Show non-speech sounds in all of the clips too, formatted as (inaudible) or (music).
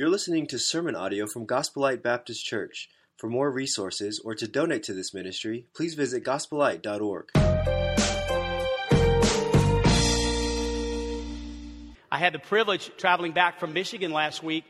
You're listening to sermon audio from Gospel Light Baptist Church. For more resources or to donate to this ministry, please visit gospellight.org. I had the privilege traveling back from Michigan last week,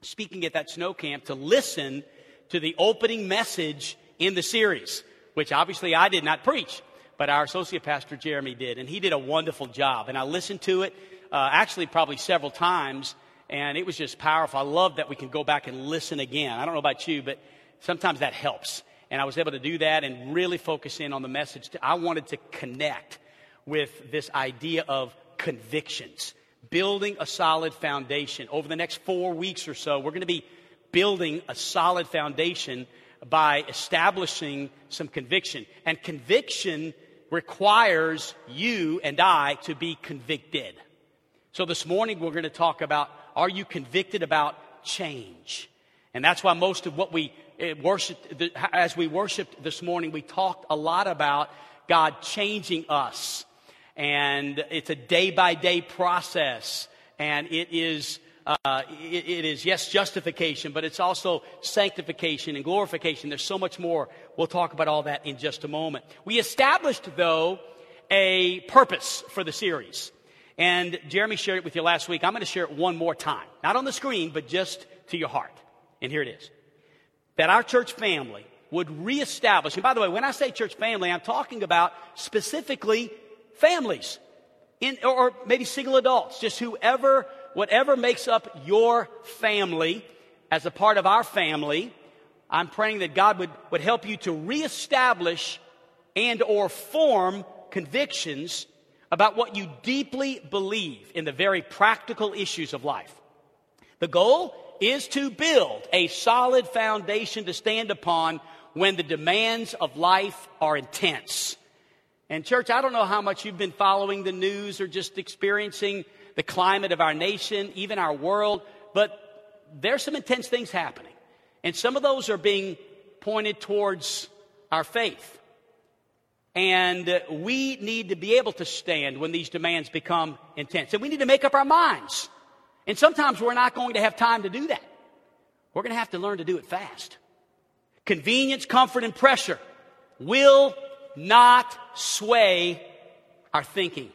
speaking at that snow camp, to listen to the opening message in the series, which obviously I did not preach, but our associate pastor Jeremy did, and he did a wonderful job. And I listened to it uh, actually probably several times and it was just powerful. I love that we can go back and listen again. I don't know about you, but sometimes that helps. And I was able to do that and really focus in on the message. I wanted to connect with this idea of convictions, building a solid foundation. Over the next four weeks or so, we're going to be building a solid foundation by establishing some conviction. And conviction requires you and I to be convicted. So this morning we're going to talk about are you convicted about change? And that's why most of what we eh, worshiped, as we worshiped this morning, we talked a lot about God changing us. And it's a day by day process. And it is, uh, it, it is, yes, justification, but it's also sanctification and glorification. There's so much more. We'll talk about all that in just a moment. We established, though, a purpose for the series. And Jeremy shared it with you last week. I'm going to share it one more time. Not on the screen, but just to your heart. And here it is. That our church family would reestablish, and by the way, when I say church family, I'm talking about specifically families. In, or maybe single adults, just whoever, whatever makes up your family as a part of our family, I'm praying that God would, would help you to reestablish and or form convictions about what you deeply believe in the very practical issues of life. The goal is to build a solid foundation to stand upon when the demands of life are intense. And, church, I don't know how much you've been following the news or just experiencing the climate of our nation, even our world, but there's some intense things happening. And some of those are being pointed towards our faith. And we need to be able to stand when these demands become intense. And we need to make up our minds. And sometimes we're not going to have time to do that. We're going to have to learn to do it fast. Convenience, comfort, and pressure will not sway our thinking.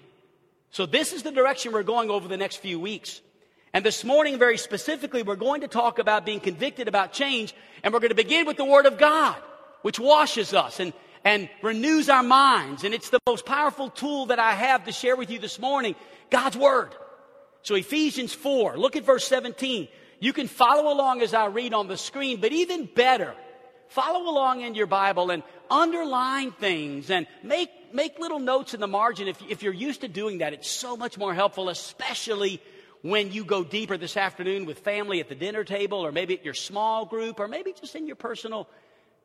So, this is the direction we're going over the next few weeks. And this morning, very specifically, we're going to talk about being convicted about change, and we're going to begin with the Word of God, which washes us and and renews our minds. And it's the most powerful tool that I have to share with you this morning God's Word. So, Ephesians 4, look at verse 17. You can follow along as I read on the screen, but even better, follow along in your Bible and underline things and make, make little notes in the margin. If, if you're used to doing that, it's so much more helpful, especially when you go deeper this afternoon with family at the dinner table, or maybe at your small group, or maybe just in your personal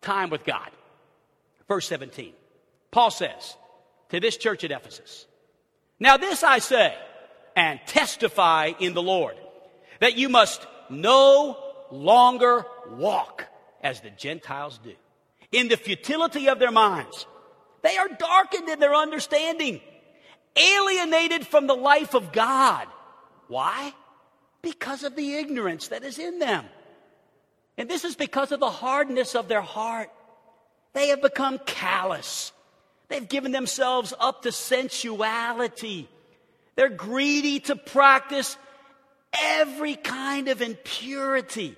time with God. Verse 17. Paul says to this church at Ephesus, Now this I say and testify in the Lord, that you must no longer walk as the Gentiles do, in the futility of their minds. They are darkened in their understanding, alienated from the life of God. Why? Because of the ignorance that is in them. And this is because of the hardness of their heart. They have become callous. They've given themselves up to sensuality. They're greedy to practice every kind of impurity.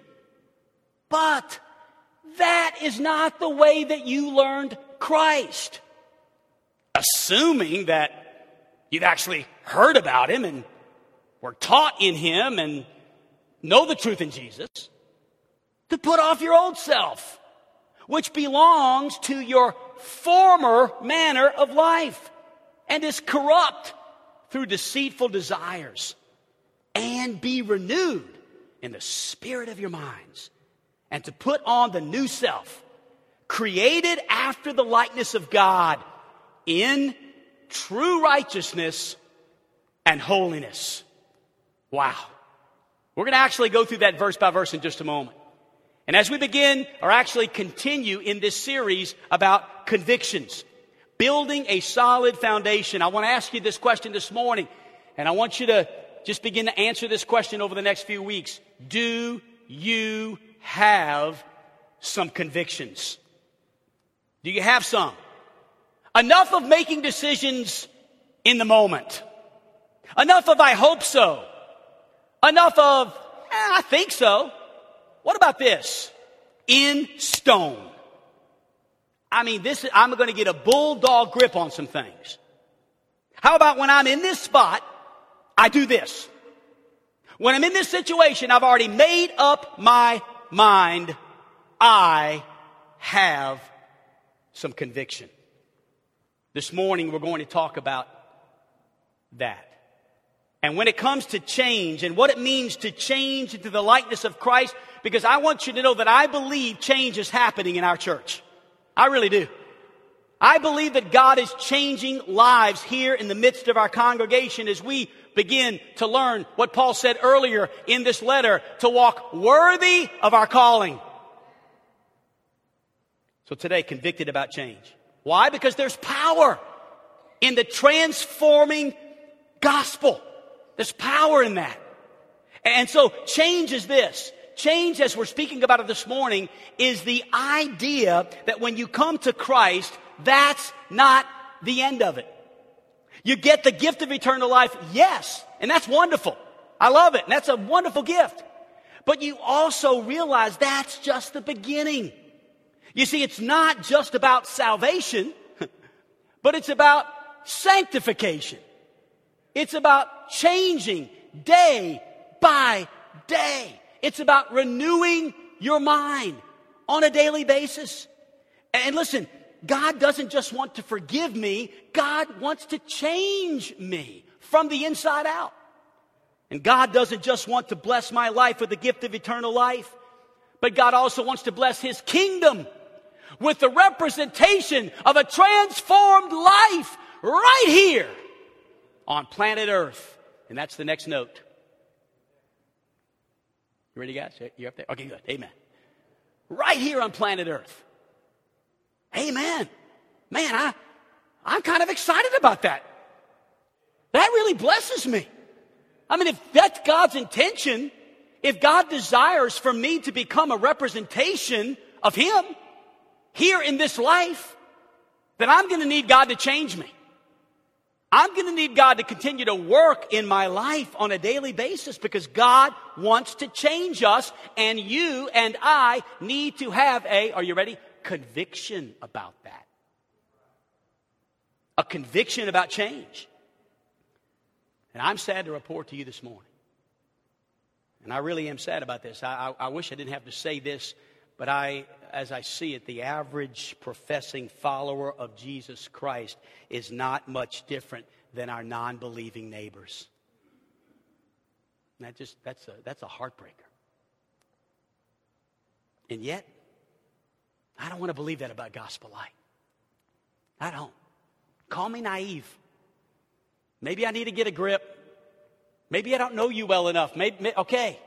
But that is not the way that you learned Christ. Assuming that you've actually heard about him and were taught in him and know the truth in Jesus, to put off your old self which belongs to your former manner of life and is corrupt through deceitful desires, and be renewed in the spirit of your minds, and to put on the new self, created after the likeness of God in true righteousness and holiness. Wow. We're going to actually go through that verse by verse in just a moment. And as we begin, or actually continue in this series about convictions, building a solid foundation, I want to ask you this question this morning, and I want you to just begin to answer this question over the next few weeks. Do you have some convictions? Do you have some? Enough of making decisions in the moment. Enough of I hope so. Enough of eh, I think so. What about this? In stone. I mean, this, I'm going to get a bulldog grip on some things. How about when I'm in this spot, I do this. When I'm in this situation, I've already made up my mind. I have some conviction. This morning, we're going to talk about that. And when it comes to change and what it means to change into the likeness of Christ, because I want you to know that I believe change is happening in our church. I really do. I believe that God is changing lives here in the midst of our congregation as we begin to learn what Paul said earlier in this letter to walk worthy of our calling. So today, convicted about change. Why? Because there's power in the transforming gospel. There's power in that. And so change is this. Change, as we're speaking about it this morning, is the idea that when you come to Christ, that's not the end of it. You get the gift of eternal life, yes, and that's wonderful. I love it, and that's a wonderful gift. But you also realize that's just the beginning. You see, it's not just about salvation, (laughs) but it's about sanctification. It's about changing day by day. It's about renewing your mind on a daily basis. And listen, God doesn't just want to forgive me, God wants to change me from the inside out. And God doesn't just want to bless my life with the gift of eternal life, but God also wants to bless His kingdom with the representation of a transformed life right here on planet Earth. And that's the next note. You ready, guys? You're up there? Okay, good. Amen. Right here on planet Earth. Amen. Man, I, I'm kind of excited about that. That really blesses me. I mean, if that's God's intention, if God desires for me to become a representation of Him, here in this life, then I'm going to need God to change me. I'm going to need God to continue to work in my life on a daily basis because God wants to change us and you and I need to have a, are you ready? Conviction about that. A conviction about change. And I'm sad to report to you this morning. And I really am sad about this. I, I, I wish I didn't have to say this but I, as I see it, the average professing follower of Jesus Christ is not much different than our non believing neighbors. That just, that's a, that's a heartbreaker. And yet, I don't want to believe that about Gospel Light. I don't. Call me naive. Maybe I need to get a grip. Maybe I don't know you well enough. Maybe, okay.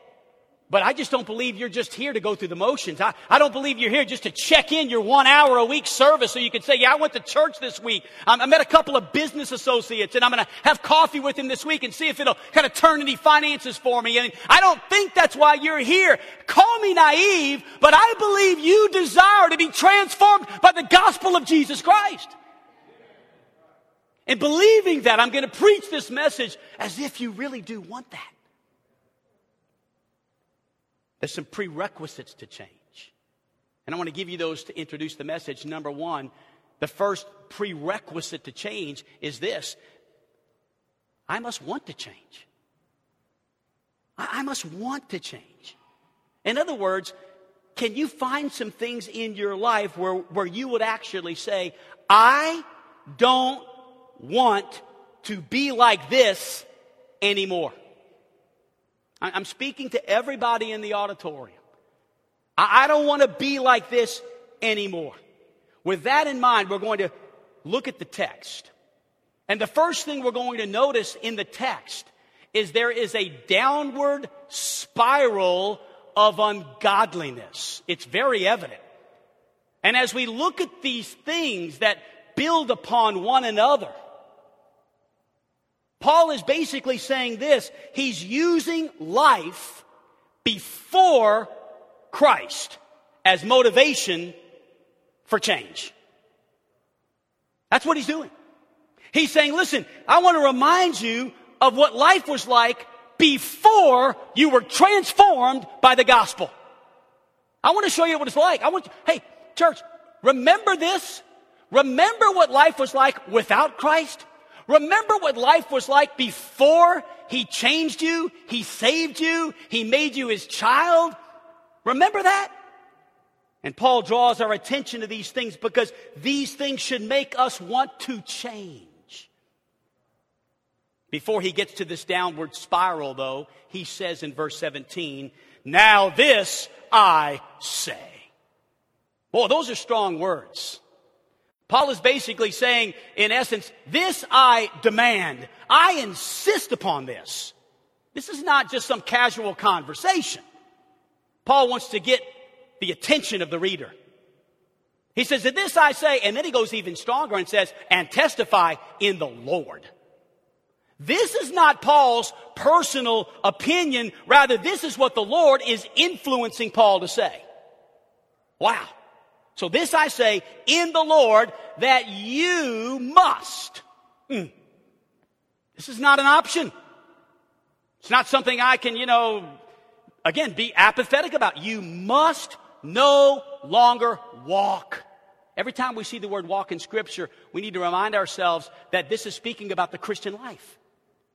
But I just don't believe you're just here to go through the motions. I, I don't believe you're here just to check in your one hour a week service so you can say, yeah, I went to church this week. I met a couple of business associates and I'm going to have coffee with them this week and see if it'll kind of turn any finances for me. And I don't think that's why you're here. Call me naive, but I believe you desire to be transformed by the gospel of Jesus Christ. And believing that, I'm going to preach this message as if you really do want that. There's some prerequisites to change. And I want to give you those to introduce the message. Number one, the first prerequisite to change is this I must want to change. I, must want to change. In other words, can you find some things in your life where, where you would actually say, I don't want to be like this anymore? I'm speaking to everybody in the auditorium. I don't want to be like this anymore. With that in mind, we're going to look at the text. And the first thing we're going to notice in the text is there is a downward spiral of ungodliness. It's very evident. And as we look at these things that build upon one another, Paul is basically saying this he's using life before Christ as motivation for change. That's what he's doing. He's saying, listen, I want to remind you of what life was like before you were transformed by the gospel. I want to show you what it's like. I want, hey, church, remember this? Remember what life was like without Christ? Remember what life was like before He changed you, He saved you, He made you His child? Remember that? And Paul draws our attention to these things because these things should make us want to change. Before he gets to this downward spiral, though, he says in verse 17, Now this I say. Boy, those are strong words. Paul is basically saying, in essence, this I demand. I insist upon this. This is not just some casual conversation. Paul wants to get the attention of the reader. He says, "To this I say, and then he goes even stronger and says, and testify in the Lord. This is not Paul's personal opinion. Rather, this is what the Lord is influencing Paul to say. Wow. So this I say in the Lord that you must. Mm. This is not an option. It's not something I can, you know, again, be apathetic about. You must no longer walk. Every time we see the word walk in Scripture, we need to remind ourselves that this is speaking about the Christian life.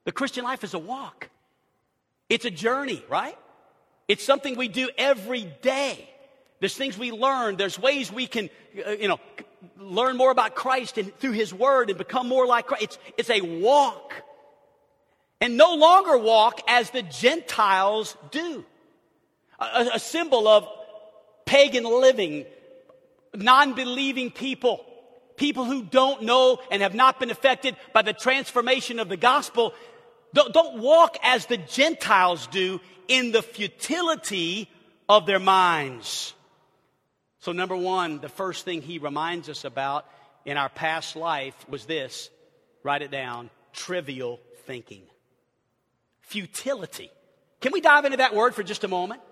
The Christian life is a walk, it's a journey, right? It's something we do every day. There's things we learn. There's ways we can, uh, you know, learn more about Christ and through His Word and become more like Christ. It's, it's a walk. And no longer walk as the Gentiles do. A, a symbol of pagan living, non-believing people, people who don't know and have not been affected by the transformation of the gospel. Don't, don't walk as the Gentiles do in the futility of their minds. So, number one, the first thing he reminds us about in our past life was this write it down trivial thinking. Futility. Can we dive into that word for just a moment?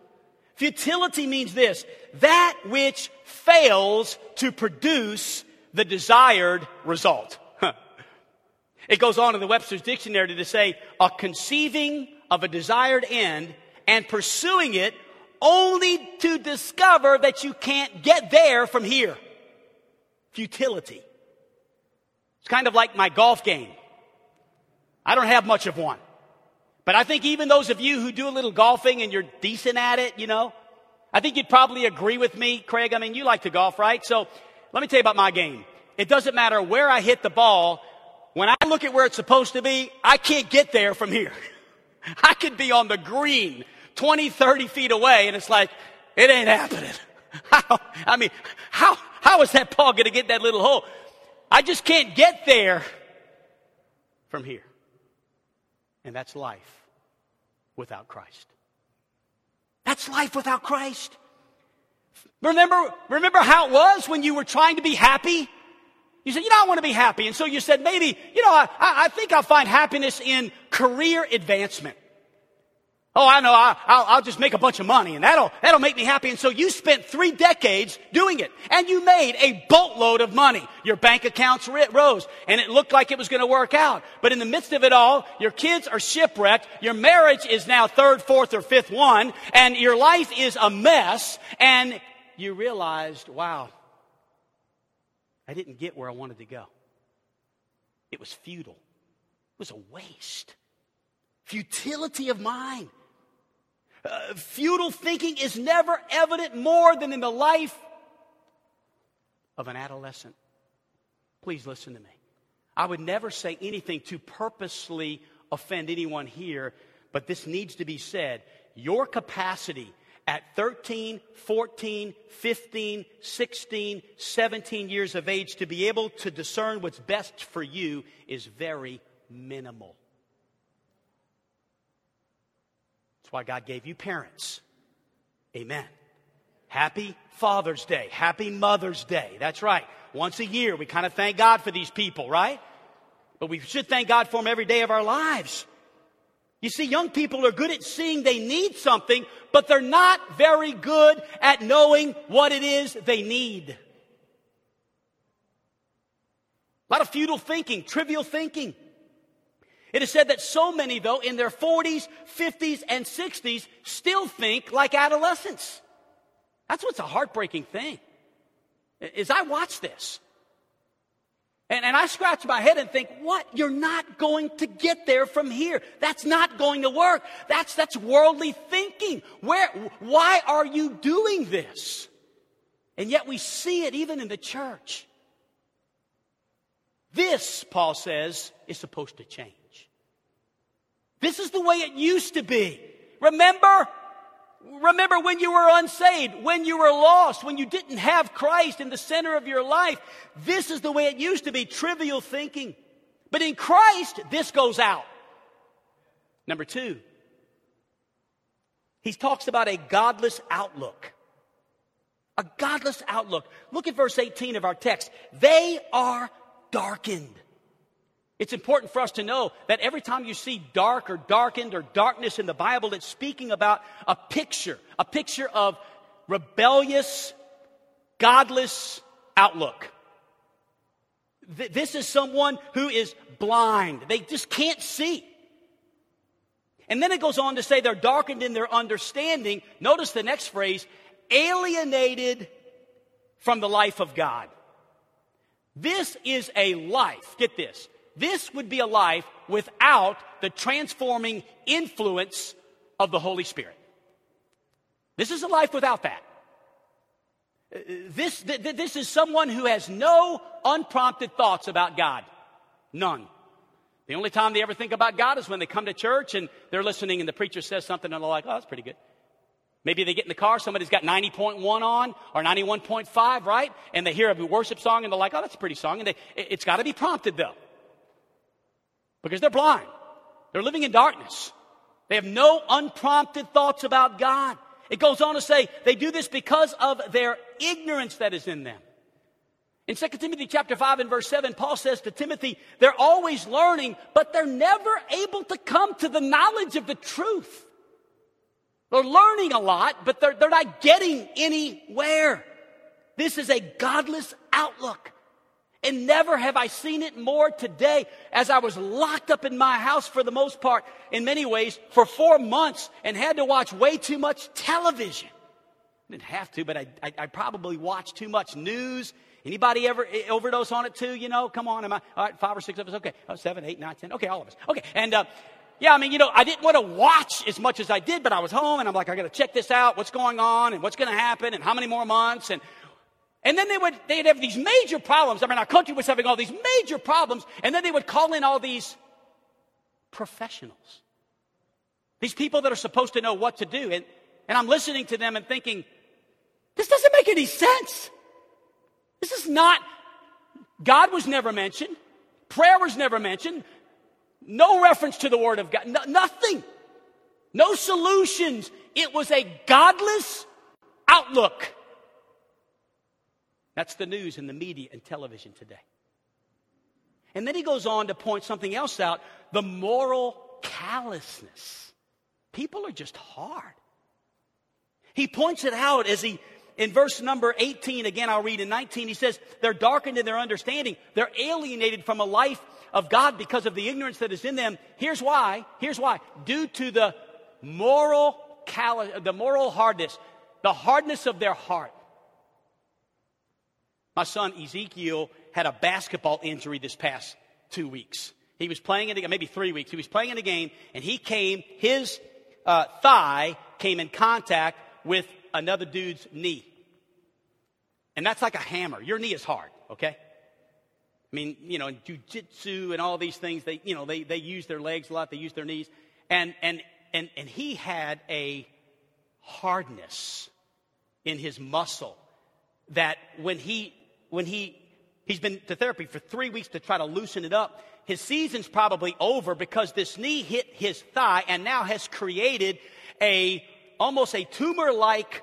Futility means this that which fails to produce the desired result. it goes on in the Webster's Dictionary to say a conceiving of a desired end and pursuing it only to discover that you can't get there from here. Futility. It's kind of like my golf game. I don't have much of one. But I think even those of you who do a little golfing and you're decent at it, you know, I think you'd probably agree with me, Craig. I mean, you like to golf, right? So let me tell you about my game. It doesn't matter where I hit the ball. When I look at where it's supposed to be, I can't get there from here. (laughs) I could be on the green 20, 30 feet away, and it's like, it ain't happening. (laughs) How, I mean, how, how is that ball going to get that little hole? I just can't get there from here. And that's life without Christ. That's life without Christ. Remember, remember how it was when you were trying to be happy? You said, you know, I want to be happy. And so you said, maybe, you know, I, I think I'll find happiness in career advancement. Oh, I know, I, will just make a bunch of money and that'll, that'll make me happy. And so you spent three decades doing it and you made a boatload of money. Your bank accounts rose and it looked like it was going to work out. But in the midst of it all, your kids are shipwrecked. Your marriage is now third, fourth, or fifth one and your life is a mess. And you realized, wow, I didn't get where I wanted to go. It was futile. It was a waste. Futility of mind. Uh, futile thinking is never evident more than in the life of an adolescent. Please listen to me. I would never say anything to purposely offend anyone here, but this needs to be said. Your capacity at 13, 14, 15, 16, 17 years of age to be able to discern what's best for you is very minimal. That's why God gave you parents. Amen. Happy Father's Day. Happy Mother's Day. That's right. Once a year, we kind of thank God for these people, right? but we should thank God for them every day of our lives. You see, young people are good at seeing they need something, but they're not very good at knowing what it is they need. A lot of futile thinking, trivial thinking. It is said that so many, though, in their 40s, 50s, and 60s still think like adolescents. That's what's a heartbreaking thing. As I watch this, and, and I scratch my head and think, what? You're not going to get there from here. That's not going to work. That's, that's worldly thinking. Where, why are you doing this? And yet we see it even in the church. This, Paul says, is supposed to change. This is the way it used to be. Remember? Remember when you were unsaved, when you were lost, when you didn't have Christ in the center of your life. This is the way it used to be trivial thinking. But in Christ, this goes out. Number two, he talks about a godless outlook. A godless outlook. Look at verse 18 of our text. They are darkened. It's important for us to know that every time you see dark or darkened or darkness in the Bible, it's speaking about a picture, a picture of rebellious, godless outlook. this is someone who is blind. They just can't see. And then it goes on to say they're darkened in their understanding. Notice the next phrase alienated from the life of God. This is a life, get this, this would be a life without the transforming influence of the Holy Spirit. This is a life without that. This, this is someone who has no unprompted thoughts about God. None. The only time they ever think about God is when they come to church and they're listening and the preacher says something and they're like, oh, that's pretty good. Maybe they get in the car, somebody's got 90.1 on or 91.5, right? And they hear a worship song and they're like, oh, that's a pretty song. And they, it's got to be prompted though because they're blind. They're living in darkness. They have no unprompted thoughts about God. It goes on to say they do this because of their ignorance that is in them. In 2 Timothy chapter 5 and verse 7, Paul says to Timothy, they're always learning, but they're never able to come to the knowledge of the truth. They're learning a lot, but they're, they're not getting anywhere. This is a godless outlook. And never have I seen it more today as I was locked up in my house for the most part, in many ways, for four months and had to watch way too much television. I didn't have to, but I, I, I probably watched too much news. Anybody ever eh, overdose on it too? You know, come on, am I, all right, five or six of us, okay. Oh, seven, eight, nine, ten, okay, all of us. Okay, and, uh, yeah, I mean, you know, I didn't want to watch as much as I did, but I was home and I'm like, I got to check this out. What's going on and what's going to happen and how many more months and and then they would they'd have these major problems. I mean, our country was having all these major problems, and then they would call in all these professionals. These people that are supposed to know what to do. And, and I'm listening to them and thinking, this doesn't make any sense. This is not, God was never mentioned. Prayer was never mentioned. No reference to the Word of God. No, nothing. No solutions. It was a godless outlook. That's the news in the media and television today. And then he goes on to point something else out the moral callousness. People are just hard. He points it out as he, in verse number 18, again, I'll read in 19, he says, They're darkened in their understanding. They're alienated from a life of God because of the ignorance that is in them. Here's why. Here's why. Due to the moral callous, the moral hardness, the hardness of their heart. My son Ezekiel had a basketball injury this past two weeks. He was playing in a, maybe three weeks. He was playing in a game, and he came. His uh, thigh came in contact with another dude's knee, and that's like a hammer. Your knee is hard, okay? I mean, you know, in jujitsu and all these things, they, you know, they, they use their legs a lot. They use their knees, and and and and he had a hardness in his muscle that when he when he he's been to therapy for three weeks to try to loosen it up. His season's probably over because this knee hit his thigh and now has created a almost a tumor-like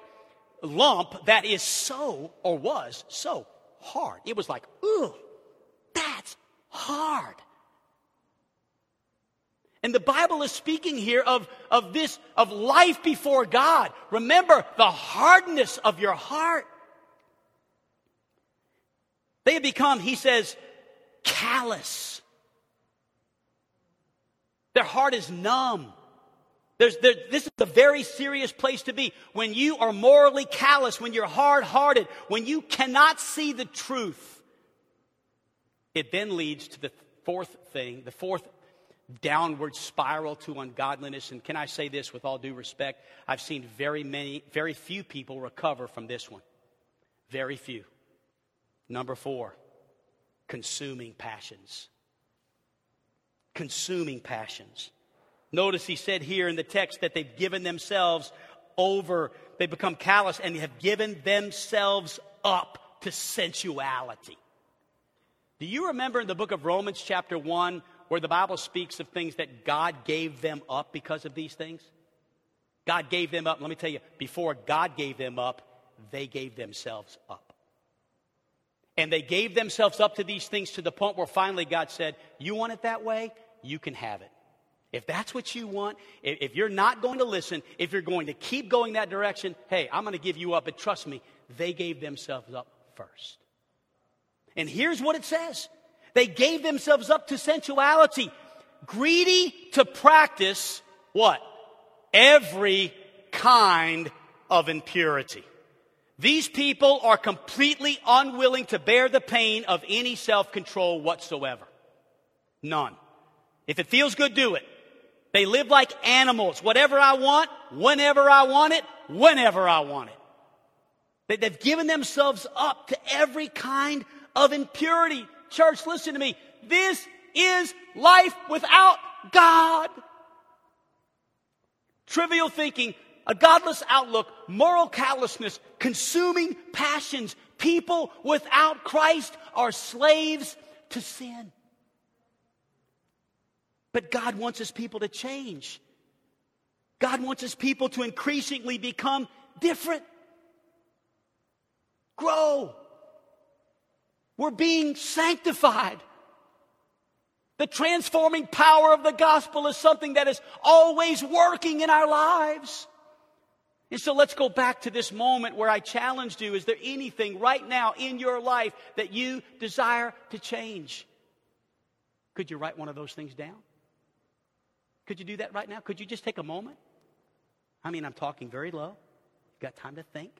lump that is so or was so hard. It was like, ooh, that's hard. And the Bible is speaking here of, of this, of life before God. Remember the hardness of your heart. They have become, he says, callous. Their heart is numb. There, this is a very serious place to be. When you are morally callous, when you're hard hearted, when you cannot see the truth, it then leads to the fourth thing, the fourth downward spiral to ungodliness. And can I say this with all due respect? I've seen very many, very few people recover from this one. Very few. Number four, consuming passions. Consuming passions. Notice he said here in the text that they've given themselves over, they become callous and have given themselves up to sensuality. Do you remember in the book of Romans, chapter 1, where the Bible speaks of things that God gave them up because of these things? God gave them up. Let me tell you, before God gave them up, they gave themselves up. And they gave themselves up to these things to the point where finally God said, You want it that way? You can have it. If that's what you want, if you're not going to listen, if you're going to keep going that direction, hey, I'm going to give you up. But trust me, they gave themselves up first. And here's what it says they gave themselves up to sensuality, greedy to practice what? Every kind of impurity. These people are completely unwilling to bear the pain of any self control whatsoever. None. If it feels good, do it. They live like animals. Whatever I want, whenever I want it, whenever I want it. They've given themselves up to every kind of impurity. Church, listen to me. This is life without God. Trivial thinking, a godless outlook, moral callousness, consuming passions. People without Christ are slaves to sin. But God wants his people to change. God wants his people to increasingly become different. Grow. We're being sanctified. The transforming power of the gospel is something that is always working in our lives. And so let's go back to this moment where I challenged you. Is there anything right now in your life that you desire to change? Could you write one of those things down? Could you do that right now? Could you just take a moment? I mean, I'm talking very low. You've got time to think.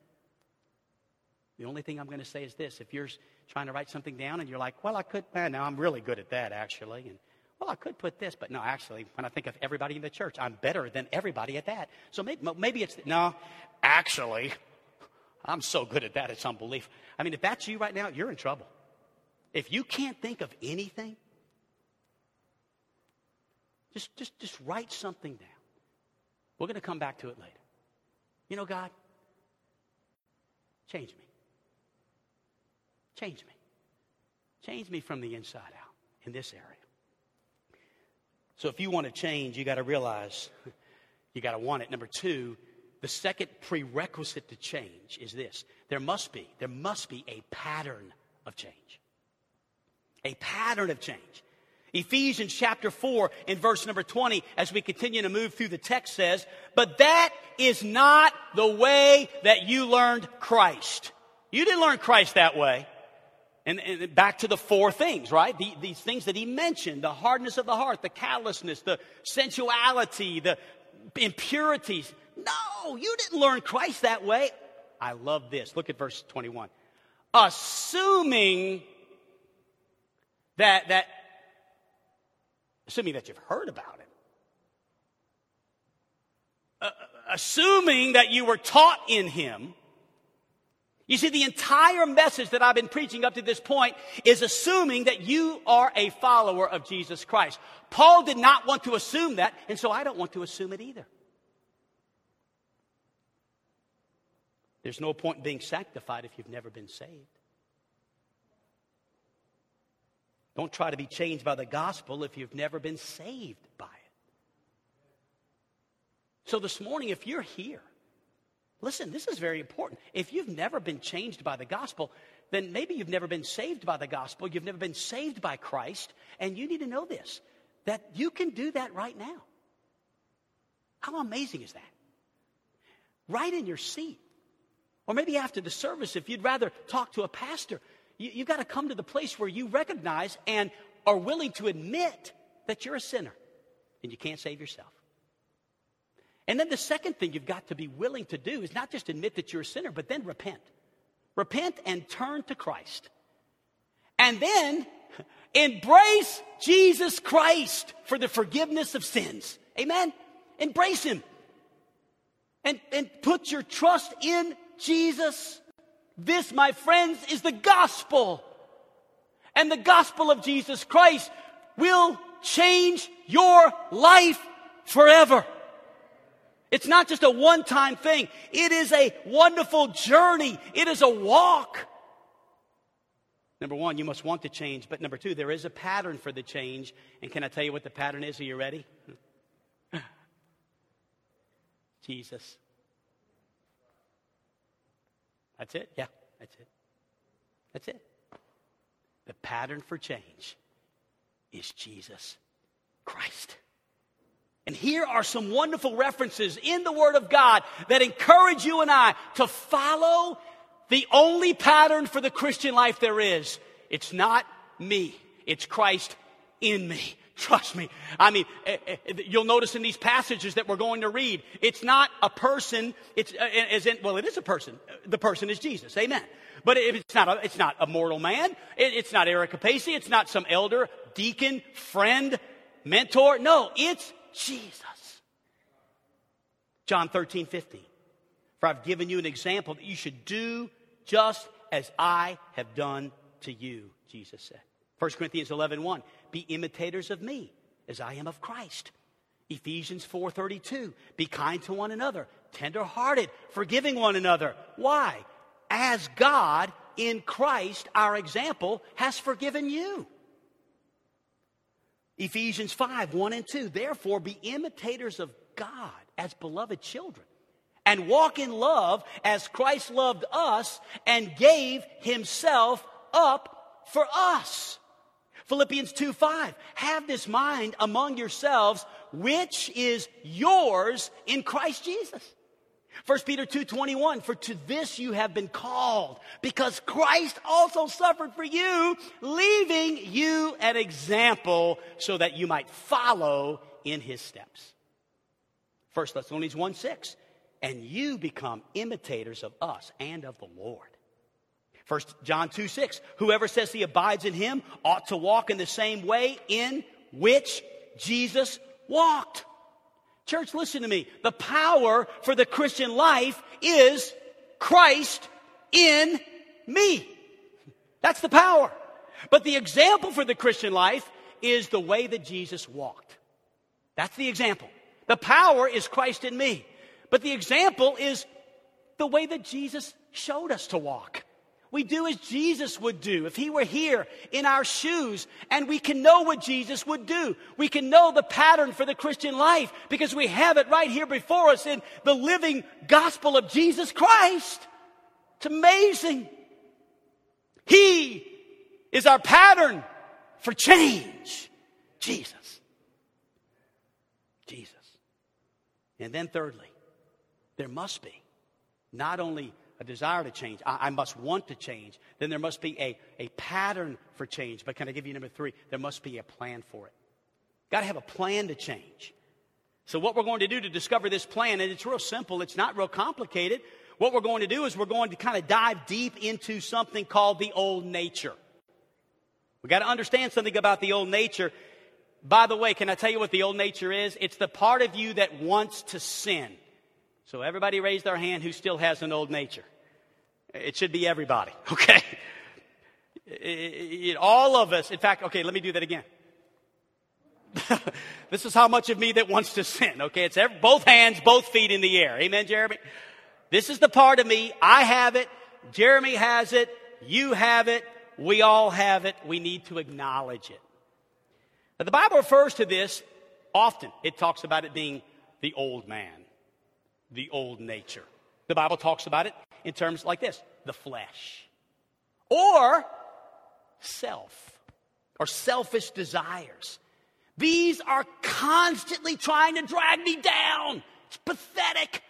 The only thing I'm going to say is this if you're trying to write something down and you're like, well, I could, man, now I'm really good at that actually. And well, I could put this, but no, actually, when I think of everybody in the church, I'm better than everybody at that. So maybe, maybe it's, no, actually, I'm so good at that, it's unbelief. I mean, if that's you right now, you're in trouble. If you can't think of anything, just, just, just write something down. We're going to come back to it later. You know, God, change me. Change me. Change me from the inside out in this area. So if you want to change, you got to realize you got to want it. Number two, the second prerequisite to change is this there must be, there must be a pattern of change. A pattern of change. Ephesians chapter 4 in verse number 20, as we continue to move through the text says, But that is not the way that you learned Christ. You didn't learn Christ that way. And, and back to the four things, right? The, these things that he mentioned the hardness of the heart, the callousness, the sensuality, the impurities. No, you didn't learn Christ that way. I love this. Look at verse 21. Assuming that, that, assuming that you've heard about it, uh, assuming that you were taught in him, you see, the entire message that I've been preaching up to this point is assuming that you are a follower of Jesus Christ. Paul did not want to assume that, and so I don't want to assume it either. There's no point in being sanctified if you've never been saved. Don't try to be changed by the gospel if you've never been saved by it. So this morning, if you're here Listen, this is very important. If you've never been changed by the gospel, then maybe you've never been saved by the gospel. You've never been saved by Christ. And you need to know this that you can do that right now. How amazing is that? Right in your seat. Or maybe after the service, if you'd rather talk to a pastor, you, have got to come to the place where you recognize and are willing to admit that you're a sinner and you can't save yourself. And then the second thing you've got to be willing to do is not just admit that you're a sinner, but then repent. Repent and turn to Christ. And then embrace Jesus Christ for the forgiveness of sins. Amen? Embrace Him. And, and put your trust in Jesus. This, my friends, is the gospel. And the gospel of Jesus Christ will change your life forever. It's not just a one time thing, it is a wonderful journey, it is a walk. Number one, you must want to change. But number two, there is a pattern for the change. And can I tell you what the pattern is? Are you ready? (laughs) Jesus. That's it? Yeah, that's it. That's it. The pattern for change is Jesus Christ. And here are some wonderful references in the Word of God that encourage you and I to follow the only pattern for the Christian life there is. It's not me, it's Christ in me. (laughs) Trust me. I mean, eh, eh, you'll notice in these passages that we're going to read, it's not a person. It's eh, as in, well, it is a person. The person is Jesus. Amen. But it's not a, it's not a mortal man. it's not Eric Pacey. It's not some elder, deacon, friend, mentor. No, it's Jesus. John 13, 15. For I've given you an example that you should do just as I have done to you, Jesus said. 1 Corinthians 11, 1. Be imitators of me as I am of Christ. Ephesians 4:32 Be kind to one another, tenderhearted, forgiving one another. Why? As God in Christ our example has forgiven you. Ephesians 5 1 and 2. Therefore, be imitators of God as beloved children, and walk in love as Christ loved us and gave himself up for us. Philippians 2 5. Have this mind among yourselves, which is yours in Christ Jesus. 1 Peter 2:21 For to this you have been called because Christ also suffered for you leaving you an example so that you might follow in his steps. 1 Thessalonians 1 6 and you become imitators of us and of the Lord. 1 John 2 6 Whoever says he abides in him ought to walk in the same way in which Jesus walked. Church, listen to me. The power for the Christian life is Christ in me. That's the power. But the example for the Christian life is the way that Jesus walked. That's the example. The power is Christ in me. But the example is the way that Jesus showed us to walk. We do as Jesus would do if he were here in our shoes, and we can know what Jesus would do. We can know the pattern for the Christian life because we have it right here before us in the living gospel of Jesus Christ. It's amazing. He is our pattern for change. Jesus. Jesus. And then, thirdly, there must be not only a desire to change. I, I, must want to change. Then there must be a, a pattern for change. But can I give you number three? There must be a plan for it. Got to have a plan to change. So, what we're going to do to discover this plan, and it's real simple, it's not real complicated. What we're going to do is we're going to kind of dive deep into something called the old nature. We got to understand something about the old nature. By the way, can I tell you what the old nature is? It's the part of you that wants to sin. So everybody raise their hand who still has an old nature. It should be everybody, (laughs) okay? It, it, all of us, in fact, okay, let me do that again. (laughs) this is how much of me that wants to sin, okay? It's every, both hands, both feet in the air. Amen, Jeremy? This is the part of me. I have it. Jeremy has it. You have it. We all have it. We need to acknowledge it. Now, the Bible refers to this often. It talks about it being the old man the old nature. The Bible talks about it in terms like this the flesh, or self, or selfish desires. These are constantly trying to drag me down. It's pathetic.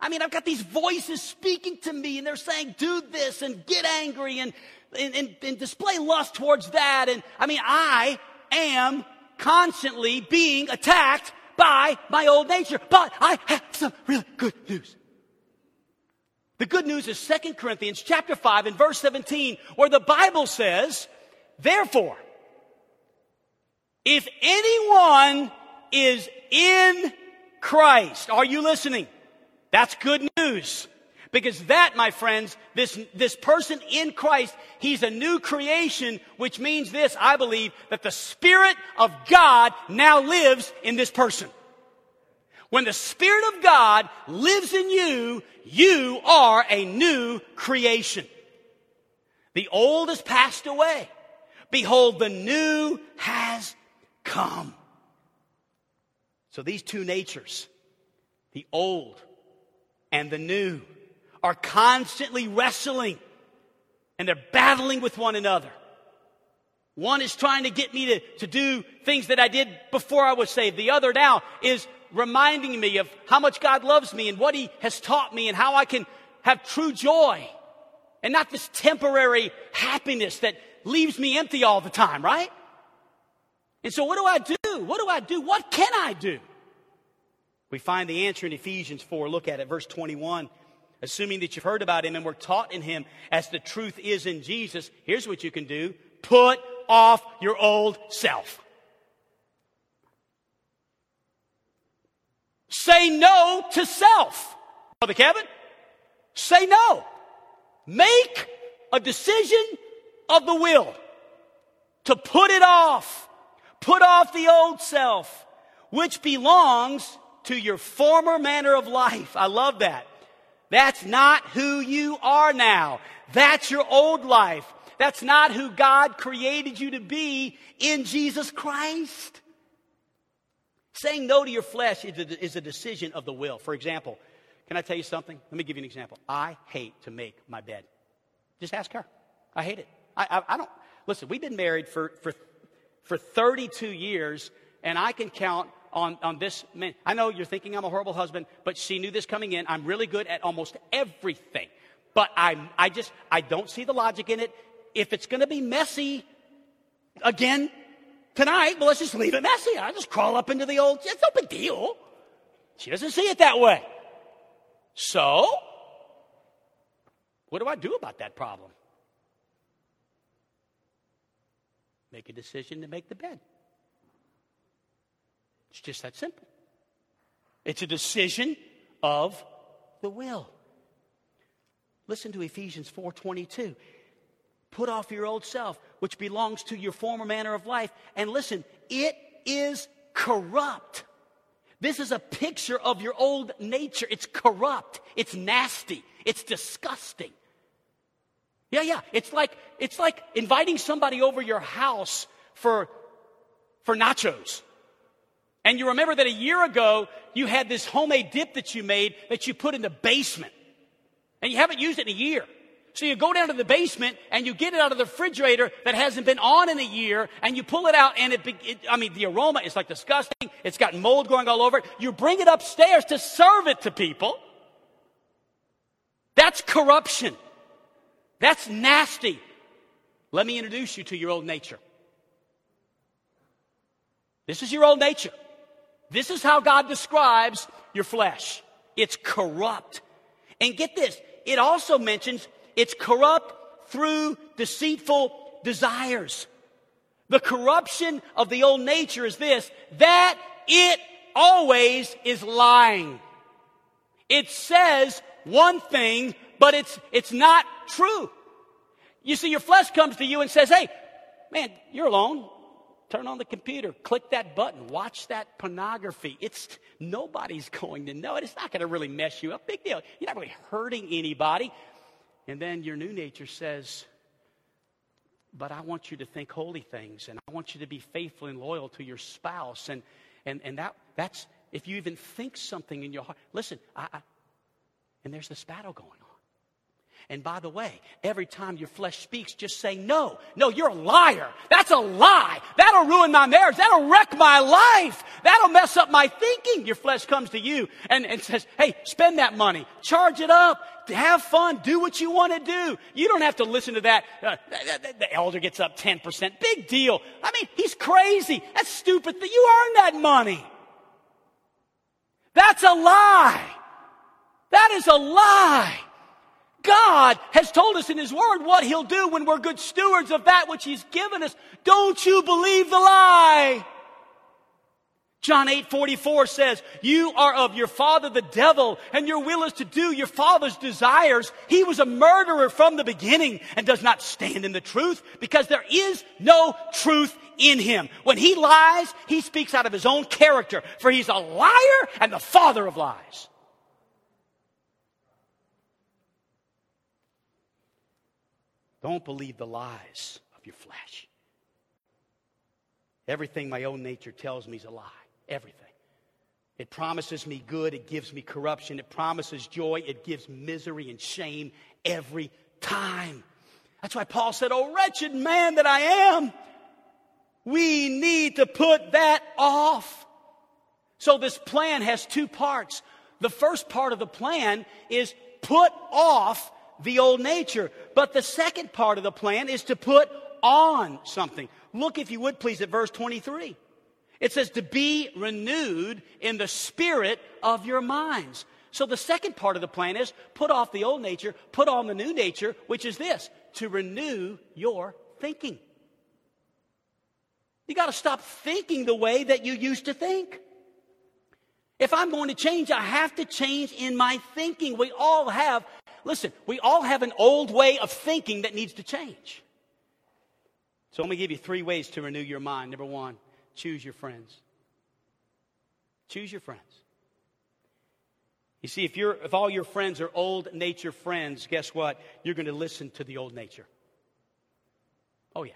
I mean, I've got these voices speaking to me and they're saying, do this and get angry and, and, and, and display lust towards that. And I mean, I am constantly being attacked by my old nature. But I have some really good news. The good news is 2 Corinthians chapter 5 and verse 17, where the Bible says, Therefore, if anyone is in Christ, are you listening? That's good news. Because that, my friends, this, this person in Christ, he's a new creation, which means this, I believe, that the Spirit of God now lives in this person. When the Spirit of God lives in you, you are a new creation. The old has passed away. Behold, the new has come. So these two natures, the old and the new are constantly wrestling and they're battling with one another. One is trying to get me to, to do things that I did before I was saved. The other now is reminding me of how much God loves me and what He has taught me and how I can have true joy and not this temporary happiness that leaves me empty all the time, right? And so what do I do? What do I do? What can I do? We find the answer in Ephesians 4. Look at it, verse 21. Assuming that you've heard about him and were taught in him as the truth is in Jesus, here's what you can do put off your old self. Say no to self. Brother Kevin, say no. Make a decision of the will to put it off. Put off the old self, which belongs to your former manner of life. I love that. That's not who you are now. That's your old life. That's not who God created you to be in Jesus Christ. Saying no to your flesh is a, is a, decision of the will. For example, can I tell you something? Let me give you an example. I hate to make my bed. Just ask her. I hate it. I, I, I don't. Listen, we've been married for, for, for 32 years, and I can count on, on this man. I know you're thinking I'm a horrible husband, but she knew this coming in. I'm really good at almost everything. But I, I just, I don't see the logic in it. If it's going to be messy again tonight, well, let's just leave it messy. I just crawl up into the old, it's no big deal. She doesn't see it that way. So, what do I do about that problem? Make a decision to make the bed. It's just that simple. It's a decision of the will. Listen to Ephesians 4:22. Put off your old self, which belongs to your former manner of life, and listen, it is corrupt. This is a picture of your old nature. It's corrupt. It's nasty. It's disgusting. Yeah, yeah. It's like it's like inviting somebody over your house for for nachos. And you remember that a year ago, you had this homemade dip that you made that you put in the basement. And you haven't used it in a year. So you go down to the basement and you get it out of the refrigerator that hasn't been on in a year and you pull it out and it, it, I mean, the aroma is like disgusting. It's got mold going all over it. You bring it upstairs to serve it to people. That's corruption. That's nasty. Let me introduce you to your old nature. This is your old nature. This is how God describes your flesh. It's corrupt. And get this, it also mentions it's corrupt through deceitful desires. The corruption of the old nature is this, that it always is lying. It says one thing, but it's, it's not true. You see, your flesh comes to you and says, hey, man, you're alone turn on the computer, click that button, watch that pornography. It's nobody's going to know it. It's not going to really mess you up. Big deal. You're not really hurting anybody. And then your new nature says, but I want you to think holy things and I want you to be faithful and loyal to your spouse. And, and, and that, that's, if you even think something in your heart, listen, I, I, and there's this battle going. And by the way, every time your flesh speaks, just say no. No, you're a liar. That's a lie. That'll ruin my marriage. That'll wreck my life. That'll mess up my thinking. Your flesh comes to you and, and says, hey, spend that money. Charge it up. Have fun. Do what you want to do. You don't have to listen to that. Uh, the elder gets up 10%. Big deal. I mean, he's crazy. That's stupid. You earn that money. That's a lie. That is a lie. God has told us in His Word what He'll do when we're good stewards of that which He's given us. Don't you believe the lie? John 8 44 says, You are of your father the devil, and your will is to do your father's desires. He was a murderer from the beginning and does not stand in the truth because there is no truth in him. When he lies, he speaks out of his own character, for he's a liar and the father of lies. Don't believe the lies of your flesh. Everything my own nature tells me is a lie. Everything. It promises me good, it gives me corruption. It promises joy, it gives misery and shame every time. That's why Paul said, Oh, wretched man that I am. We need to put that off. So this plan has two parts. The first part of the plan is put off the old nature. But the second part of the plan is to put on something. Look, if you would please, at verse 23. It says to be renewed in the spirit of your minds. So the second part of the plan is put off the old nature, put on the new nature, which is this to renew your thinking. You got to stop thinking the way that you used to think. If I'm going to change, I have to change in my thinking. We all have Listen, we all have an old way of thinking that needs to change. So let me give you three ways to renew your mind. Number one, choose your friends. Choose your friends. You see, if, you're, if all your friends are old nature friends, guess what? You're going to listen to the old nature. Oh, yeah.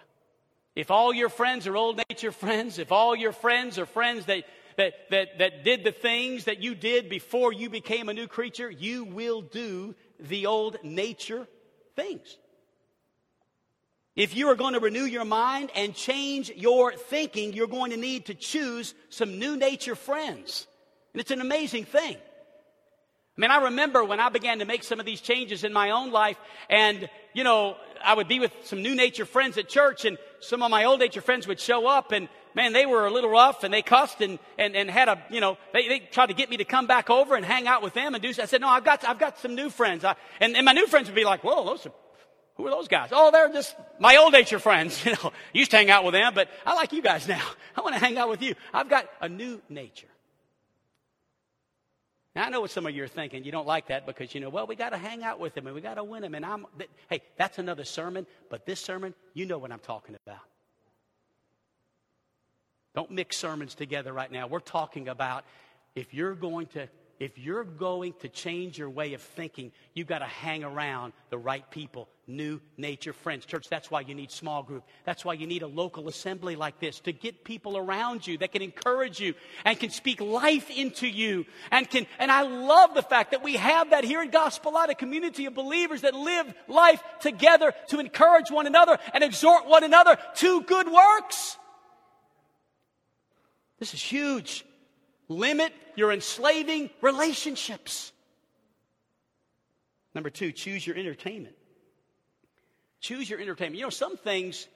If all your friends are old nature friends, if all your friends are friends that, that, that, that did the things that you did before you became a new creature, you will do the old nature things. If you are going to renew your mind and change your thinking, you're going to need to choose some new nature friends. And it's an amazing thing. I mean, I remember when I began to make some of these changes in my own life, and, you know, I would be with some new nature friends at church, and some of my old nature friends would show up, and man, they were a little rough and they cussed and, and, and had a, you know, they, they tried to get me to come back over and hang out with them and do I said, no, I've got, I've got some new friends. I, and, and my new friends would be like, whoa, those are, who are those guys? Oh, they're just my old nature friends. (laughs) You know, used to hang out with them, but I like you guys now. (laughs) I want to hang out with you. I've got a new nature. Now, I know what some of you are thinking. You don't like that because, you know, well, we got to hang out with him and we got to win him. And I'm, hey, that's another sermon. But this sermon, you know what I'm talking about. Don't mix sermons together right now. We're talking about if you're going to if you're going to change your way of thinking, you've got to hang around the right people, new nature friends. Church, that's why you need small group. That's why you need a local assembly like this to get people around you that can encourage you and can speak life into you. And can, and I love the fact that we have that here in Gospel Light, a community of believers that live life together to encourage one another and exhort one another to good works. This is huge. Limit your enslaving relationships. Number two, choose your entertainment. Choose your entertainment. You know, some things,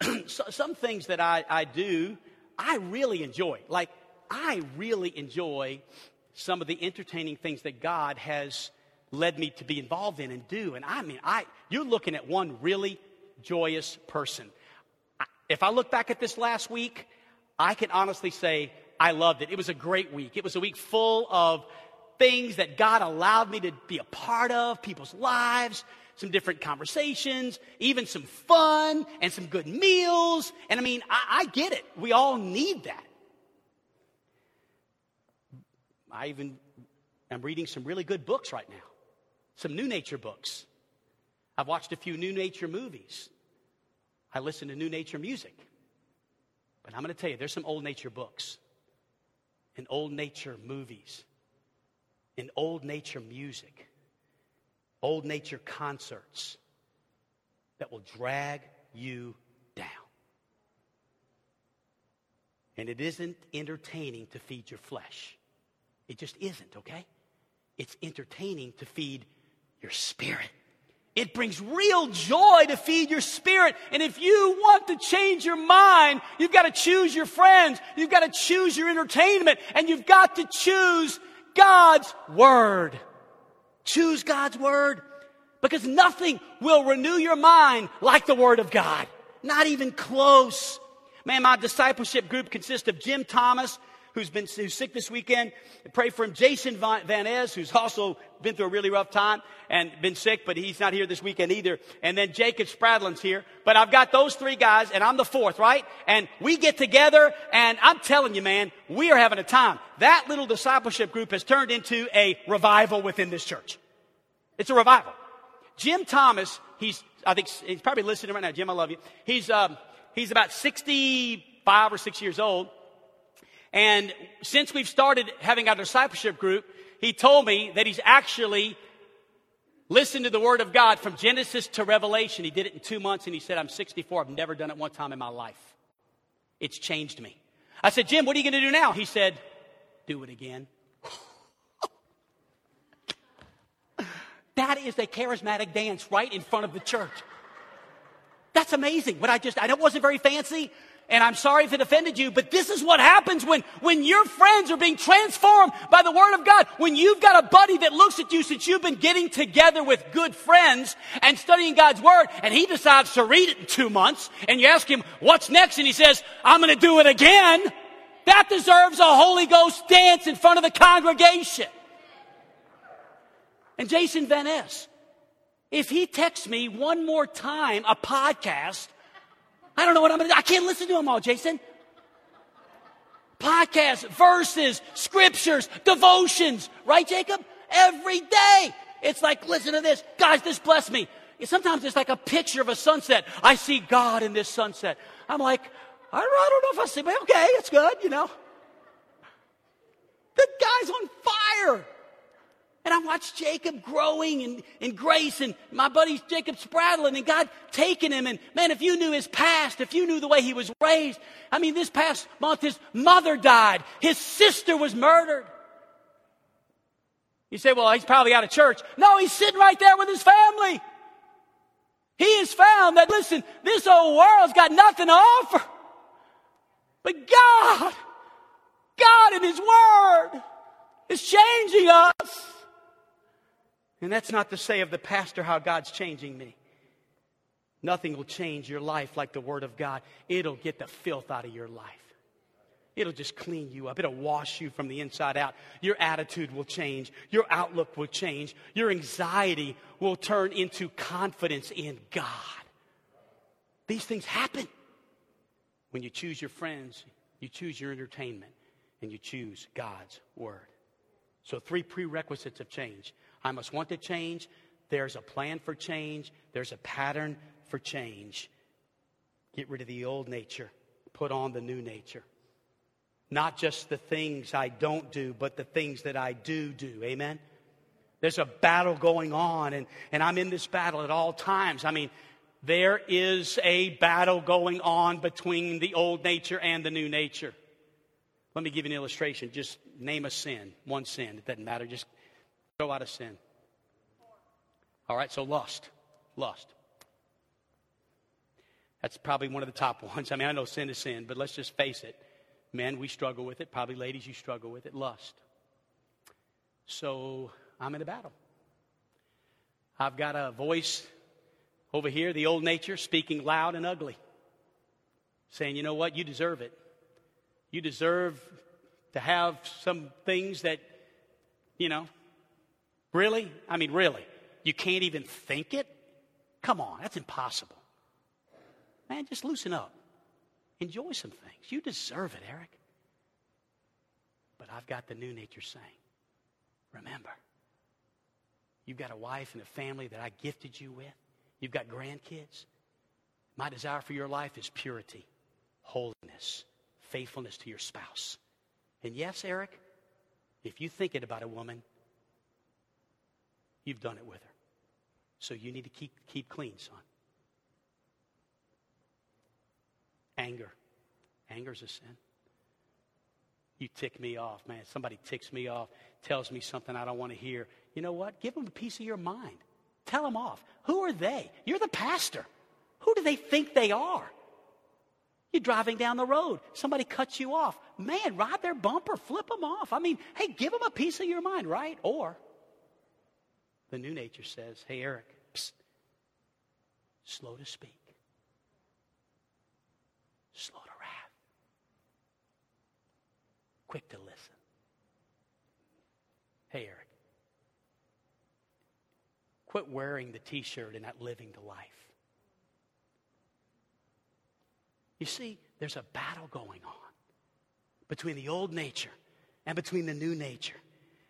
(clears throat) some things that I, I do, I really enjoy. Like, I really enjoy some of the entertaining things that God has led me to be involved in and do. And I mean, I, you're looking at one really joyous person. If I look back at this last week, I can honestly say I loved it. It was a great week. It was a week full of things that God allowed me to be a part of, people's lives, some different conversations, even some fun and some good meals. And I mean, I, I get it. We all need that. I even am reading some really good books right now, some new nature books. I've watched a few new nature movies. I listen to new nature music. But I'm going to tell you, there's some old nature books and old nature movies in old nature music old nature concerts that will drag you down. And it isn't entertaining to feed your flesh. It just isn't, okay? It's entertaining to feed your spirit. It brings real joy to feed your spirit. And if you want to change your mind, you've got to choose your friends. You've got to choose your entertainment. And you've got to choose God's Word. Choose God's Word. Because nothing will renew your mind like the Word of God. Not even close. Man, my discipleship group consists of Jim Thomas, who's been who's sick this weekend. Pray for him. Jason Van Ness, who's also been through a really rough time and been sick, but he's not here this weekend either. And then Jacob Spradlin's here. But I've got those three guys, and I'm the fourth, right? And we get together, and I'm telling you, man, we are having a time. That little discipleship group has turned into a revival within this church. It's a revival. Jim Thomas, he's, I think, he's probably listening right now. Jim, I love you. He's, um, he's about 65 or 6 years old. And since we've started having our discipleship group, he told me that he's actually listened to the Word of God from Genesis to Revelation. He did it in two months and he said, I'm 64. I've never done it one time in my life. It's changed me. I said, Jim, what are you going to do now? He said, Do it again. (laughs) that is a charismatic dance right in front of the church. That's amazing. What I just, I know it wasn't very fancy, and I'm sorry if it offended you, but this is what happens when, when your friends are being transformed by the Word of God. When you've got a buddy that looks at you since you've been getting together with good friends and studying God's Word, and he decides to read it in two months, and you ask him, what's next? And he says, I'm gonna do it again. That deserves a Holy Ghost dance in front of the congregation. And Jason Van Ness, if he texts me one more time a podcast I don't know what I'm going to do. I can't listen to them all, Jason. Podcasts, verses, scriptures, devotions, right, Jacob? Every day. It's like, listen to this. Guys, this blessed me. Sometimes it's like a picture of a sunset. I see God in this sunset. I'm like, I don't know if I see, but okay, it's good, you know. The guy's on fire. And I watched Jacob growing in, in grace and my buddy Jacob Spradlin and God taking him. And man, if you knew his past, if you knew the way he was raised, I mean, this past month his mother died. His sister was murdered. You say, well, he's probably out of church. No, he's sitting right there with his family. He has found that, listen, this old world's got nothing to offer. But God, God in His Word is changing us. And that's not to say of the pastor how God's changing me. Nothing will change your life like the Word of God. It'll get the filth out of your life. It'll just clean you up. It'll wash you from the inside out. Your attitude will change. Your outlook will change. Your anxiety will turn into confidence in God. These things happen when you choose your friends, you choose your entertainment, and you choose God's Word. So, three prerequisites of change I must want to change. There's a plan for change. There's a pattern for change. Get rid of the old nature, put on the new nature. Not just the things I don't do, but the things that I do do. Amen? There's a battle going on, and, and I'm in this battle at all times. I mean, there is a battle going on between the old nature and the new nature. Let me give you an illustration. Just name a sin, one sin. It doesn't matter. Just Go out of sin. All right, so lust. Lust. That's probably one of the top (laughs) ones. I mean, I know sin is sin, but let's just face it. Men, we struggle with it. Probably ladies, you struggle with it. Lust. So I'm in a battle. I've got a voice over here, the old nature, speaking loud and ugly, saying, you know what? You deserve it. You deserve to have some things that, you know, Really? I mean, really? You can't even think it? Come on, that's impossible. Man, just loosen up. Enjoy some things. You deserve it, Eric. But I've got the new nature saying, remember, you've got a wife and a family that I gifted you with. You've got grandkids. My desire for your life is purity, holiness, faithfulness to your spouse. And yes, Eric, if you think it about a woman, you've done it with her. So you need to keep, keep clean, son. Anger. Anger's a sin. You tick me off, man. Somebody ticks me off, tells me something I don't want to hear. You know what? Give them a piece of your mind. Tell them off. Who are they? You're the pastor. Who do they think they are? You're driving down the road. Somebody cuts you off. Man, ride their bumper, flip them off. I mean, hey, give them a piece of your mind, right? Or the new nature says, hey, Eric, psst, slow to speak, slow to wrath, quick to listen. Hey, Eric, quit wearing the t shirt and not living the life. You see, there's a battle going on between the old nature and between the new nature.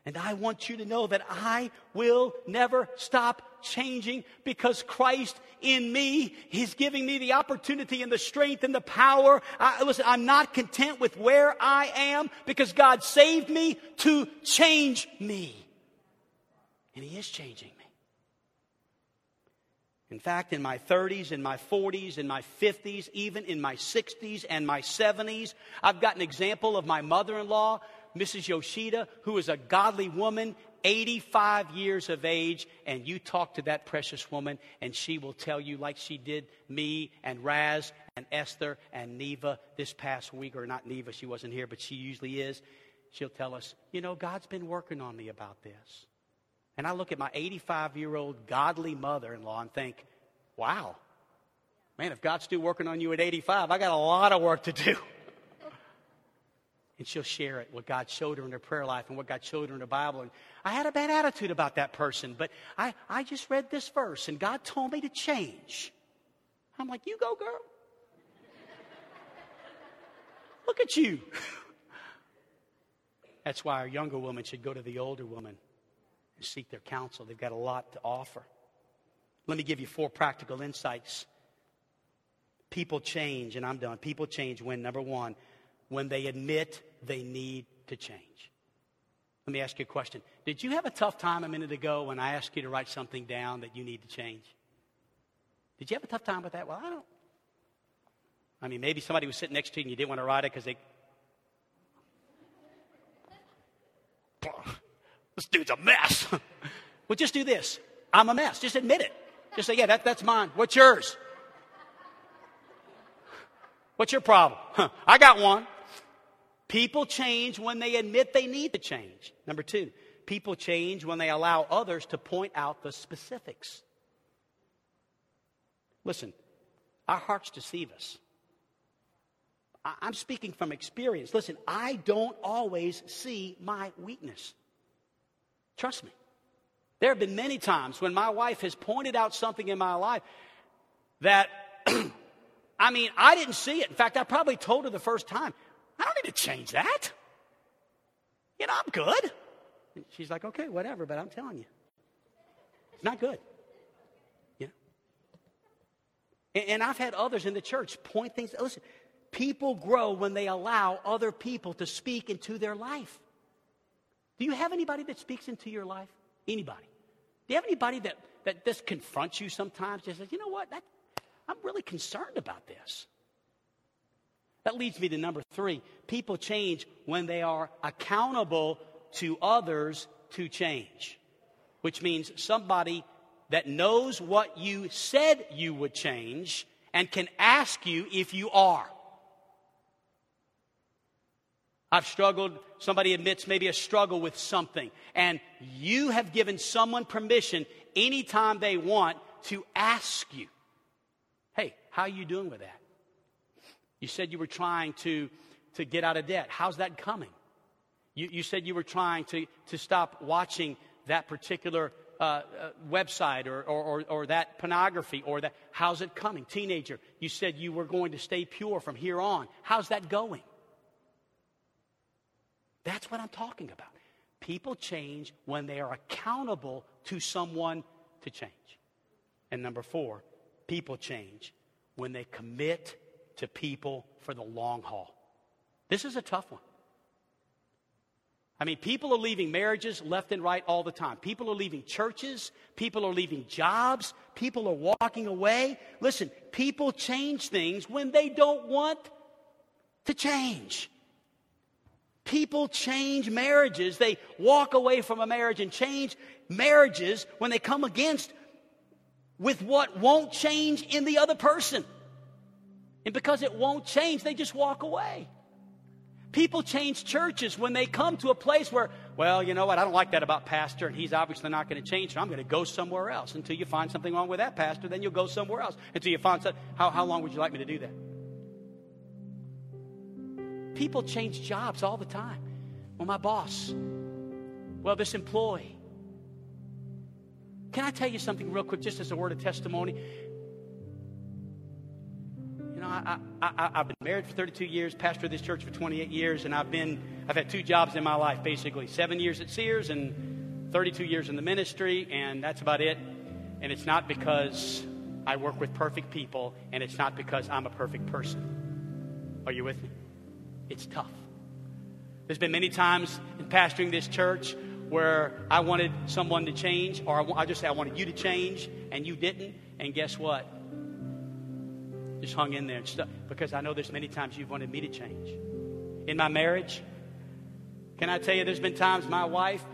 And I want you to know that I will never stop changing because Christ in me, He's giving me the opportunity and the strength and the power. I, listen, I'm not content with where I am because God saved me to change me. And He is changing me. In fact, in my 30s, in my 40s, in my 50s, even in my 60s and my 70s, I've got an example of my mother in law, Mrs. Yoshida, who is a godly woman, 85 years of age, and you talk to that precious woman, and she will tell you, like she did me and Raz and Esther and Neva this past week, or not Neva, she wasn't here, but she usually is. She'll tell us, you know, God's been working on me about this. And I look at my 85 year old godly mother in law and think, wow, man, if God's still working on you at 85, I got a lot of work to do. And she'll share it, what God showed her in her prayer life and what God showed her in the Bible. And I had a bad attitude about that person, but I, I just read this verse and God told me to change. I'm like, you go, girl. (laughs) Look at you. (laughs) That's why our younger woman should go to the older woman and seek their counsel. They've got a lot to offer. Let me give you four practical insights. People change, and I'm done. People change when, number one, when they admit they need to change. Let me ask you a question. Did you have a tough time a minute ago when I asked you to write something down that you need to change? Did you have a tough time with that? Well, I don't. I mean, maybe somebody was sitting next to you and you didn't want to write it because they (laughs) This dude's a mess. (laughs) well, just do this. I'm a mess. Just admit it. Just say, yeah, that, that's mine. What's yours? (laughs) What's your problem? Huh, I got one. People change when they admit they need to change. Number two, people change when they allow others to point out the specifics. Listen, our hearts deceive us. I'm speaking from experience. Listen, I don't always see my weakness. Trust me. There have been many times when my wife has pointed out something in my life that, (clears throat) I mean, I didn't see it. In fact, I probably told her the first time, I don't need to change that. You know, I'm good. And she's like, okay, whatever, but I'm telling you, it's not good. Know? And, and I've had others in the church point things. Listen, people grow when they allow other people to speak into their life. Do you have anybody that speaks into your life? Anybody? Do you have anybody that, that just confronts you sometimes? Just says, you know what? That, I'm really concerned about this. That leads me to number three. People change when they are accountable to others to change, which means somebody that knows what you said you would change and can ask you if you are. I've struggled, somebody admits maybe a struggle with something, and you have given someone permission anytime they want to ask you, hey, how are you doing with that? You said you were trying to, to get out of debt. How's that coming? You, you said you were trying to, to stop watching that particular uh, uh, website or, or, or, or, that pornography or that. How's it coming? Teenager, you said you were going to stay pure from here on. How's that going? That's what I'm talking about. People change when they are accountable to someone to change. And number four, people change when they commit to people for the long haul. This is a tough one. I mean, people are leaving marriages left and right all the time. People are leaving churches. People are leaving jobs. People are walking away. Listen, people change things when they don't want to change. People change marriages. They walk away from a marriage and change marriages when they come against with what won't change in the other person. And because it won't change, they just walk away. People change churches when they come to a place where, well, you know what, I don't like that about pastor, and he's obviously not going to change, so I'm going to go somewhere else. Until you find something wrong with that pastor, then you'll go somewhere else. Until you find something. How, how long would you like me to do that? People change jobs all the time. Well, my boss. Well, this employee. Can I tell you something real quick, just as a word of testimony? I, I, have been married for 32 years, pastor of this church for 28 years, and I've been, I've had two jobs in my life, basically. Seven years at Sears and 32 years in the ministry, and that's about it. And it's not because I work with perfect people, and it's not because I'm a perfect person. Are you with me? It's tough. There's been many times in pastoring this church where I wanted someone to change, or I just say I wanted you to change, and you didn't. And guess what? Just hung in there and. Because I know there's many times you've wanted me to change. In my marriage, can I tell you, there's been times my wife,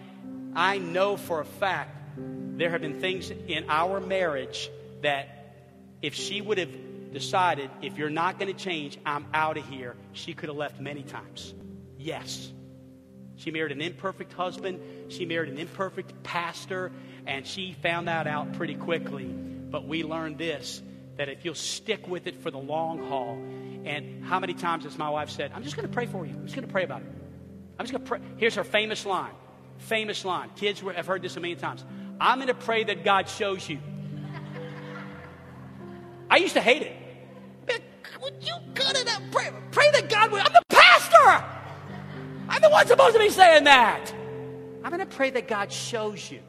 I know for a fact there have been things in our marriage that if she would have decided, if you're not going to change, I'm out of here, she could have left many times. Yes. She married an imperfect husband. She married an imperfect pastor. And she found that out pretty quickly. But we learned this that if you'll stick with it for the long haul, and how many times has my wife said, I'm just going to pray for you. I'm just going to pray about it. I'm just going to pray. Here's her famous line. Famous line. Kids have heard this a million times. I'm going to pray that God shows you. (laughs) I used to hate it. Would you cut it out? Pray, pray that God would. I'm the pastor. I'm the one supposed to be saying that. I'm going to pray that God shows you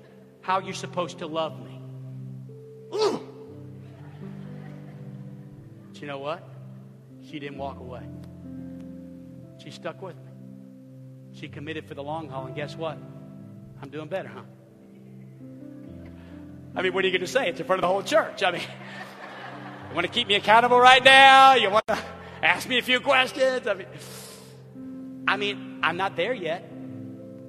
how you're supposed to love me. Ooh. You know what? She didn't walk away. She stuck with me. She committed for the long haul, and guess what? I'm doing better, huh? I mean, what are you going to say? It's in front of the whole church. I mean, you want to keep me accountable right now? You want to ask me a few questions? I mean, I mean, I'm not there yet.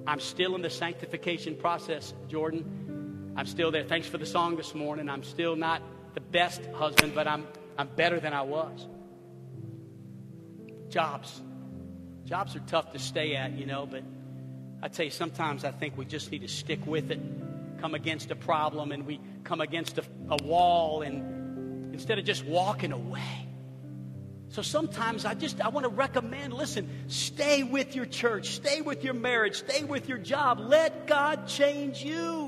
I'm still in the sanctification process, Jordan. I'm still there. Thanks for the song this morning. I'm still not the best husband, but I'm, I'm better than I was. Jobs. Jobs are tough to stay at, you know, but I tell you, sometimes I think we just need to stick with it, come against a problem, and we come against a, a wall, and instead of just walking away, so sometimes I just I want to recommend listen, stay with your church, stay with your marriage, stay with your job. Let God change you.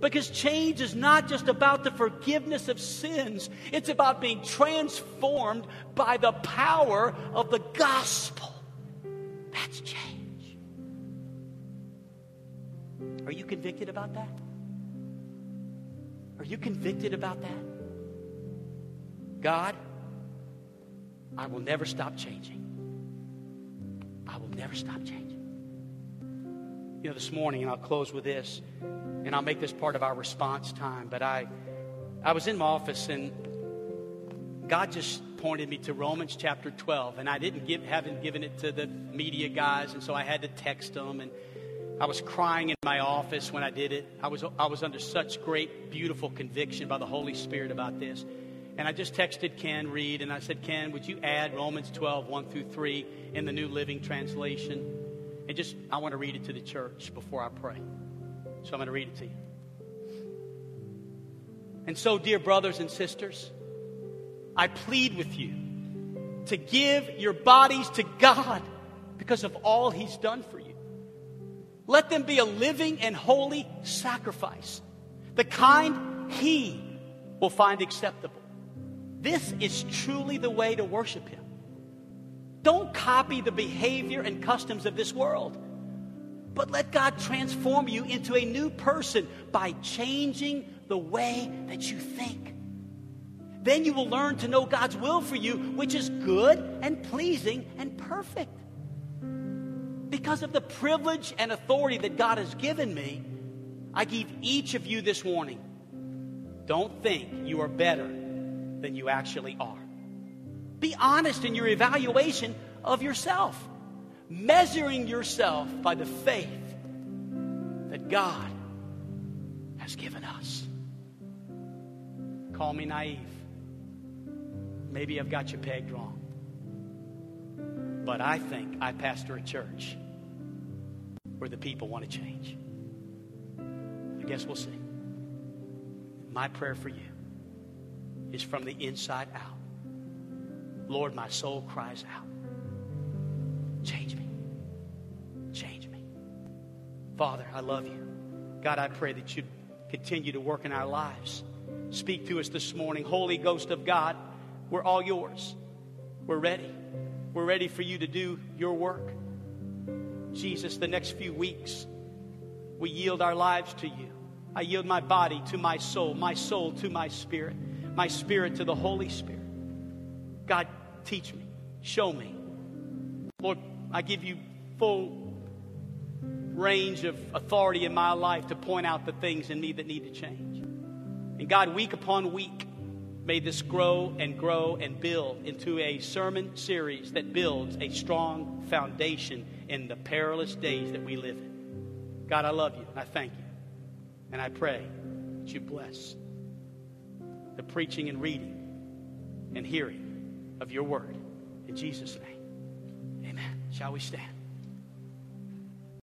Because change is not just about the forgiveness of sins, it's about being transformed by the power of the gospel. That's change. Are you convicted about that? Are you convicted about that? God, I will never stop changing. I will never stop changing. You know, this morning, and I'll close with this, and I'll make this part of our response time, but I, I was in my office and God just pointed me to Romans chapter 12, and I didn't give, haven't given it to the media guys, and so I had to text them, and I was crying in my office when I did it. I was, I was under such great, beautiful conviction by the Holy Spirit about this. And I just texted Ken Reed and I said, Ken, would you add Romans 12, 1 through 3 in the New Living Translation? And just, I want to read it to the church before I pray. So I'm going to read it to you. And so, dear brothers and sisters, I plead with you to give your bodies to God because of all He's done for you. Let them be a living and holy sacrifice, the kind He will find acceptable. This is truly the way to worship Him. Don't copy the behavior and customs of this world, but let God transform you into a new person by changing the way that you think. Then you will learn to know God's will for you, which is good and pleasing and perfect. because of the privilege and authority that God has given me, I give each of you this warning. Don't think you are better than you actually are. Be honest in your evaluation of yourself, measuring yourself by the faith that God has given us. Call me naive. Maybe I've got you pegged wrong. But I think I pastor a church where the people want to change. I guess we'll see. My prayer for you is from the inside out. Lord, my soul cries out. Change me. Change me. Father, I love you. God, I pray that you continue to work in our lives. Speak to us this morning. Holy Ghost of God, we're all yours. We're ready. We're ready for you to do your work. Jesus, the next few weeks, we yield our lives to you. I yield my body to my soul, my soul to my spirit, my spirit to the Holy Spirit. God, teach me, show me. Lord, I give you full range of authority in my life to point out the things in me that need to change. And God, week upon week, may this grow and grow and build into a sermon series that builds a strong foundation in the perilous days that we live in. God, I love you I thank you. And I pray that you bless the preaching and reading and hearing of your word. In Jesus' name, amen. Shall we stand?